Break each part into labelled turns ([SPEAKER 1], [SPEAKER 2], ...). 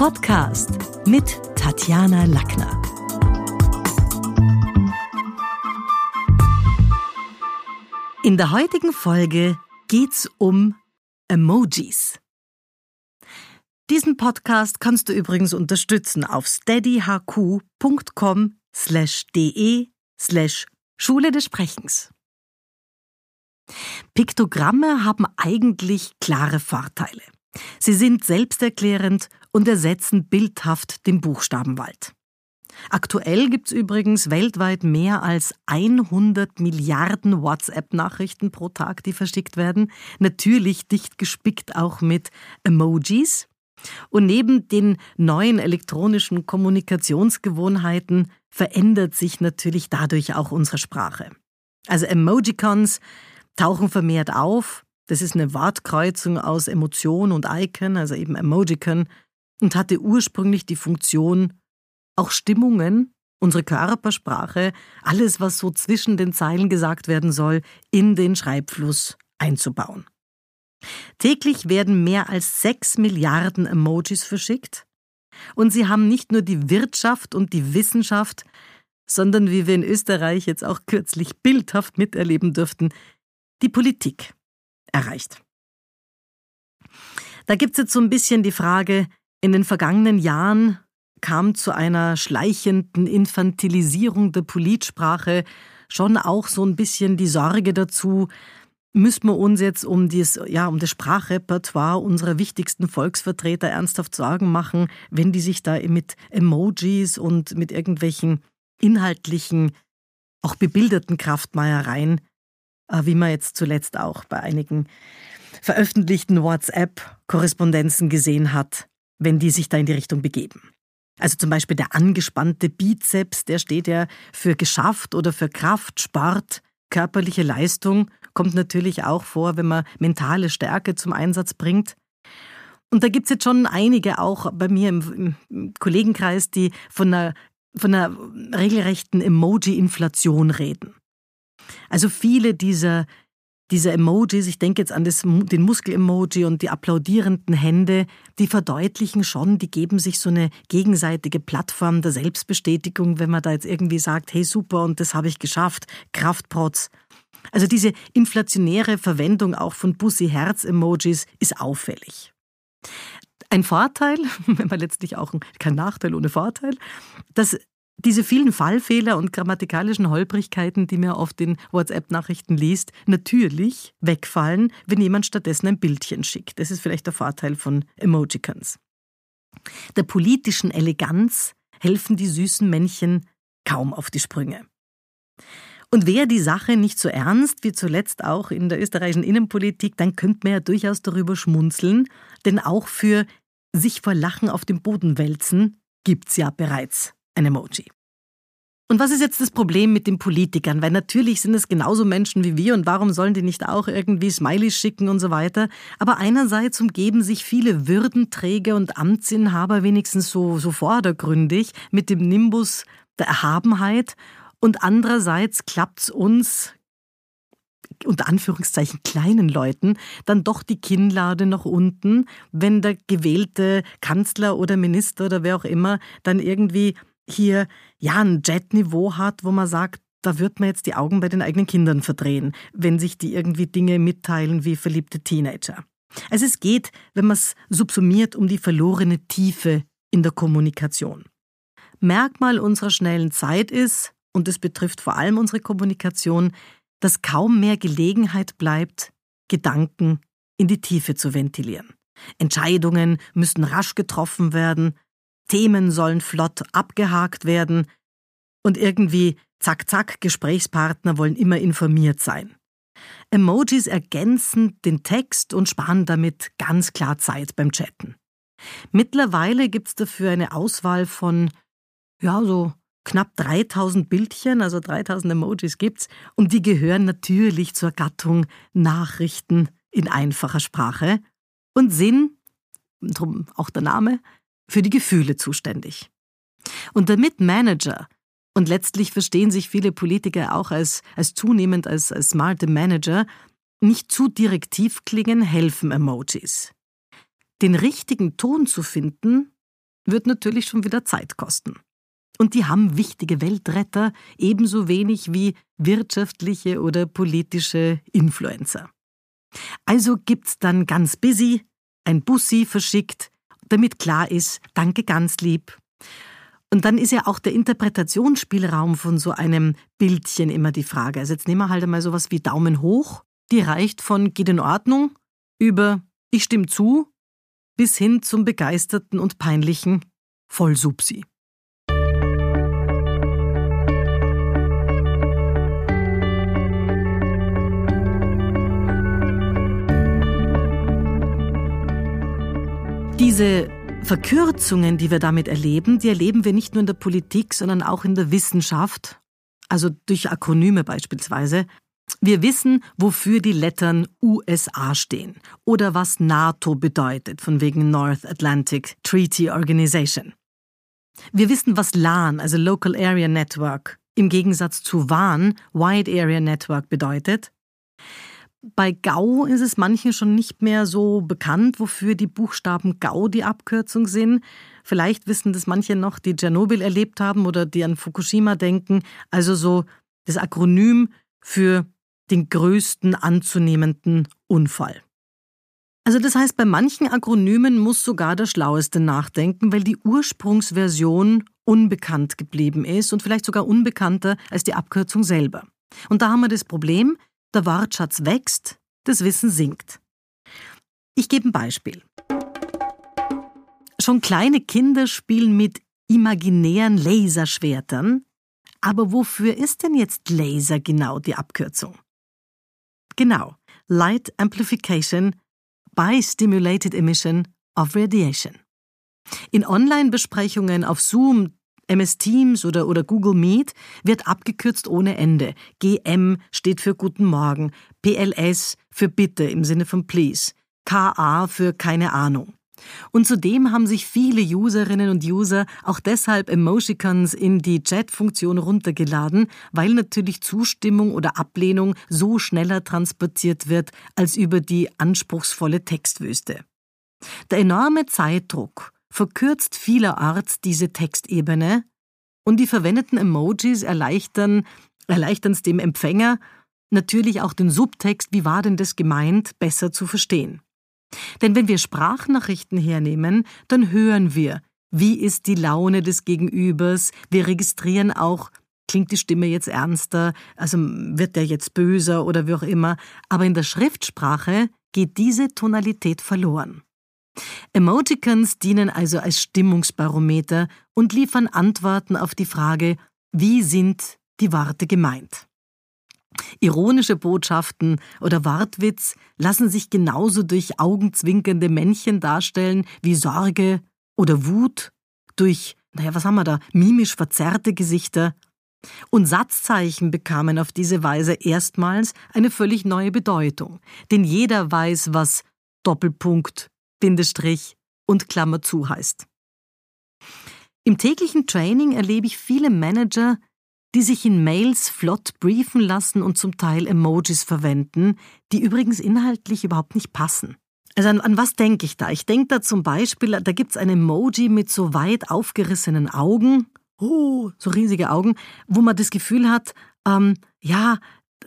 [SPEAKER 1] Podcast mit Tatjana Lackner. In der heutigen Folge geht's um Emojis. Diesen Podcast kannst du übrigens unterstützen auf steadyhq.com slash de slash Schule des Sprechens. Piktogramme haben eigentlich klare Vorteile. Sie sind selbsterklärend und ersetzen bildhaft den Buchstabenwald. Aktuell gibt es übrigens weltweit mehr als 100 Milliarden WhatsApp-Nachrichten pro Tag, die verschickt werden. Natürlich dicht gespickt auch mit Emojis. Und neben den neuen elektronischen Kommunikationsgewohnheiten verändert sich natürlich dadurch auch unsere Sprache. Also Emojicons tauchen vermehrt auf. Das ist eine Wortkreuzung aus Emotion und Icon, also eben Emojicon, und hatte ursprünglich die Funktion, auch Stimmungen, unsere Körpersprache, alles, was so zwischen den Zeilen gesagt werden soll, in den Schreibfluss einzubauen. Täglich werden mehr als sechs Milliarden Emojis verschickt. Und sie haben nicht nur die Wirtschaft und die Wissenschaft, sondern wie wir in Österreich jetzt auch kürzlich bildhaft miterleben dürften, die Politik erreicht. Da gibt es jetzt so ein bisschen die Frage, in den vergangenen Jahren kam zu einer schleichenden Infantilisierung der Politsprache schon auch so ein bisschen die Sorge dazu, müssen wir uns jetzt um, dies, ja, um das Sprachrepertoire unserer wichtigsten Volksvertreter ernsthaft Sorgen machen, wenn die sich da mit Emojis und mit irgendwelchen inhaltlichen, auch bebilderten Kraftmeiereien äh, wie man jetzt zuletzt auch bei einigen veröffentlichten WhatsApp-Korrespondenzen gesehen hat, wenn die sich da in die Richtung begeben. Also zum Beispiel der angespannte Bizeps, der steht ja für geschafft oder für Kraft, Sport, körperliche Leistung, kommt natürlich auch vor, wenn man mentale Stärke zum Einsatz bringt. Und da gibt es jetzt schon einige auch bei mir im, im Kollegenkreis, die von einer, von einer regelrechten Emoji-Inflation reden. Also viele dieser, dieser Emojis, ich denke jetzt an das, den Muskel-Emoji und die applaudierenden Hände, die verdeutlichen schon, die geben sich so eine gegenseitige Plattform der Selbstbestätigung, wenn man da jetzt irgendwie sagt, hey super und das habe ich geschafft, Kraftprotz. Also diese inflationäre Verwendung auch von Bussi-Herz-Emojis ist auffällig. Ein Vorteil, wenn man letztlich auch kein Nachteil ohne Vorteil, dass diese vielen Fallfehler und grammatikalischen Holprigkeiten, die mir auf den WhatsApp-Nachrichten liest, natürlich wegfallen, wenn jemand stattdessen ein Bildchen schickt. Das ist vielleicht der Vorteil von Emojicons. Der politischen Eleganz helfen die süßen Männchen kaum auf die Sprünge. Und wäre die Sache nicht so ernst wie zuletzt auch in der österreichischen Innenpolitik, dann könnte man ja durchaus darüber schmunzeln, denn auch für sich vor Lachen auf dem Boden wälzen gibt's ja bereits ein Emoji. Und was ist jetzt das Problem mit den Politikern? Weil natürlich sind es genauso Menschen wie wir und warum sollen die nicht auch irgendwie Smileys schicken und so weiter? Aber einerseits umgeben sich viele Würdenträger und Amtsinhaber wenigstens so, so vordergründig mit dem Nimbus der Erhabenheit und andererseits klappt es uns, unter Anführungszeichen kleinen Leuten, dann doch die Kinnlade nach unten, wenn der gewählte Kanzler oder Minister oder wer auch immer dann irgendwie hier ja ein Jet-Niveau hat, wo man sagt, da wird man jetzt die Augen bei den eigenen Kindern verdrehen, wenn sich die irgendwie Dinge mitteilen wie verliebte Teenager. Also es geht, wenn man es subsumiert, um die verlorene Tiefe in der Kommunikation. Merkmal unserer schnellen Zeit ist, und es betrifft vor allem unsere Kommunikation, dass kaum mehr Gelegenheit bleibt, Gedanken in die Tiefe zu ventilieren. Entscheidungen müssen rasch getroffen werden, Themen sollen flott abgehakt werden und irgendwie zack zack Gesprächspartner wollen immer informiert sein. Emojis ergänzen den Text und sparen damit ganz klar Zeit beim Chatten. Mittlerweile gibt es dafür eine Auswahl von, ja, so knapp 3000 Bildchen, also 3000 Emojis gibt's, und die gehören natürlich zur Gattung Nachrichten in einfacher Sprache und sind, drum auch der Name, für die Gefühle zuständig. Und damit Manager, und letztlich verstehen sich viele Politiker auch als, als zunehmend als, als smarte Manager, nicht zu direktiv klingen, helfen Emojis. Den richtigen Ton zu finden, wird natürlich schon wieder Zeit kosten. Und die haben wichtige Weltretter ebenso wenig wie wirtschaftliche oder politische Influencer. Also gibt's dann ganz busy ein Bussi verschickt, damit klar ist, danke ganz lieb. Und dann ist ja auch der Interpretationsspielraum von so einem Bildchen immer die Frage. Also jetzt nehmen wir halt einmal sowas wie Daumen hoch, die reicht von geht in Ordnung über ich stimme zu bis hin zum begeisterten und peinlichen Vollsubsi. Diese Verkürzungen, die wir damit erleben, die erleben wir nicht nur in der Politik, sondern auch in der Wissenschaft, also durch Akronyme beispielsweise. Wir wissen, wofür die Lettern USA stehen oder was NATO bedeutet, von wegen North Atlantic Treaty Organization. Wir wissen, was LAN, also Local Area Network, im Gegensatz zu WAN, Wide Area Network bedeutet. Bei GAU ist es manchen schon nicht mehr so bekannt, wofür die Buchstaben GAU die Abkürzung sind. Vielleicht wissen das manche noch, die Tschernobyl erlebt haben oder die an Fukushima denken. Also so das Akronym für den größten anzunehmenden Unfall. Also das heißt, bei manchen Akronymen muss sogar der Schlaueste nachdenken, weil die Ursprungsversion unbekannt geblieben ist und vielleicht sogar unbekannter als die Abkürzung selber. Und da haben wir das Problem, der Wortschatz wächst, das Wissen sinkt. Ich gebe ein Beispiel. Schon kleine Kinder spielen mit imaginären Laserschwertern, aber wofür ist denn jetzt Laser genau die Abkürzung? Genau, Light Amplification by Stimulated Emission of Radiation. In Online-Besprechungen auf Zoom, MS Teams oder, oder Google Meet wird abgekürzt ohne Ende. GM steht für Guten Morgen, PLS für Bitte im Sinne von Please, KA für keine Ahnung. Und zudem haben sich viele Userinnen und User auch deshalb Emoticons in die Chat-Funktion runtergeladen, weil natürlich Zustimmung oder Ablehnung so schneller transportiert wird als über die anspruchsvolle Textwüste. Der enorme Zeitdruck verkürzt vielerorts diese Textebene und die verwendeten Emojis erleichtern erleichtern es dem Empfänger, natürlich auch den Subtext, wie war denn das gemeint, besser zu verstehen. Denn wenn wir Sprachnachrichten hernehmen, dann hören wir, wie ist die Laune des Gegenübers, wir registrieren auch, klingt die Stimme jetzt ernster, also wird der jetzt böser oder wie auch immer, aber in der Schriftsprache geht diese Tonalität verloren. Emoticons dienen also als Stimmungsbarometer und liefern Antworten auf die Frage, wie sind die Worte gemeint. Ironische Botschaften oder Wortwitz lassen sich genauso durch augenzwinkernde Männchen darstellen wie Sorge oder Wut, durch, naja, was haben wir da, mimisch verzerrte Gesichter. Und Satzzeichen bekamen auf diese Weise erstmals eine völlig neue Bedeutung, denn jeder weiß, was Doppelpunkt, Bindestrich und Klammer zu heißt. Im täglichen Training erlebe ich viele Manager, die sich in Mails flott briefen lassen und zum Teil Emojis verwenden, die übrigens inhaltlich überhaupt nicht passen. Also an, an was denke ich da? Ich denke da zum Beispiel, da gibt es ein Emoji mit so weit aufgerissenen Augen, oh, so riesige Augen, wo man das Gefühl hat, ähm, ja,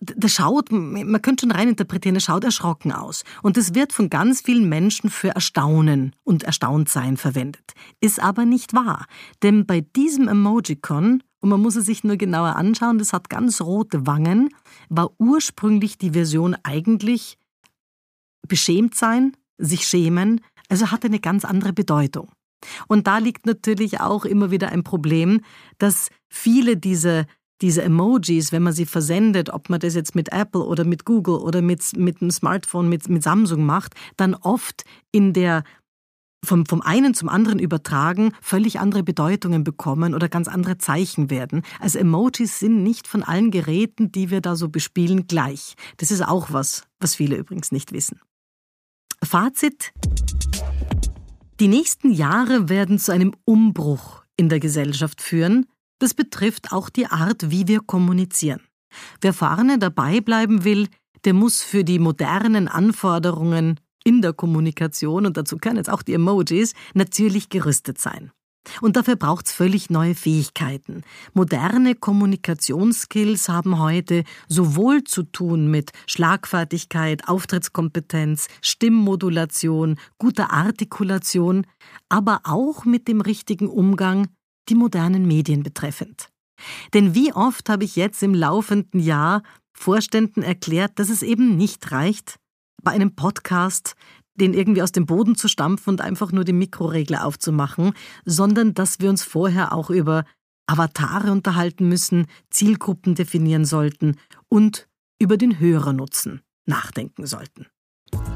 [SPEAKER 1] der schaut, man könnte schon reininterpretieren, er schaut erschrocken aus. Und das wird von ganz vielen Menschen für Erstaunen und Erstauntsein verwendet. Ist aber nicht wahr. Denn bei diesem Emojicon, und man muss es sich nur genauer anschauen, das hat ganz rote Wangen, war ursprünglich die Version eigentlich beschämt sein, sich schämen, also hatte eine ganz andere Bedeutung. Und da liegt natürlich auch immer wieder ein Problem, dass viele dieser diese Emojis, wenn man sie versendet, ob man das jetzt mit Apple oder mit Google oder mit, mit einem Smartphone, mit, mit Samsung macht, dann oft in der vom, vom einen zum anderen übertragen, völlig andere Bedeutungen bekommen oder ganz andere Zeichen werden. Also Emojis sind nicht von allen Geräten, die wir da so bespielen, gleich. Das ist auch was, was viele übrigens nicht wissen. Fazit. Die nächsten Jahre werden zu einem Umbruch in der Gesellschaft führen, das betrifft auch die Art, wie wir kommunizieren. Wer vorne dabei bleiben will, der muss für die modernen Anforderungen in der Kommunikation, und dazu können jetzt auch die Emojis, natürlich gerüstet sein. Und dafür braucht's völlig neue Fähigkeiten. Moderne Kommunikationsskills haben heute sowohl zu tun mit Schlagfertigkeit, Auftrittskompetenz, Stimmmodulation, guter Artikulation, aber auch mit dem richtigen Umgang die modernen Medien betreffend. Denn wie oft habe ich jetzt im laufenden Jahr Vorständen erklärt, dass es eben nicht reicht, bei einem Podcast den irgendwie aus dem Boden zu stampfen und einfach nur die Mikroregler aufzumachen, sondern dass wir uns vorher auch über Avatare unterhalten müssen, Zielgruppen definieren sollten und über den Hörernutzen nachdenken sollten.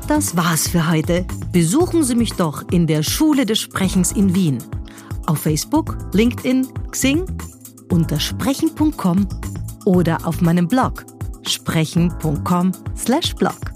[SPEAKER 1] Das war's für heute. Besuchen Sie mich doch in der Schule des Sprechens in Wien. Auf Facebook, LinkedIn, Xing, unter sprechen.com oder auf meinem Blog sprechen.com/blog.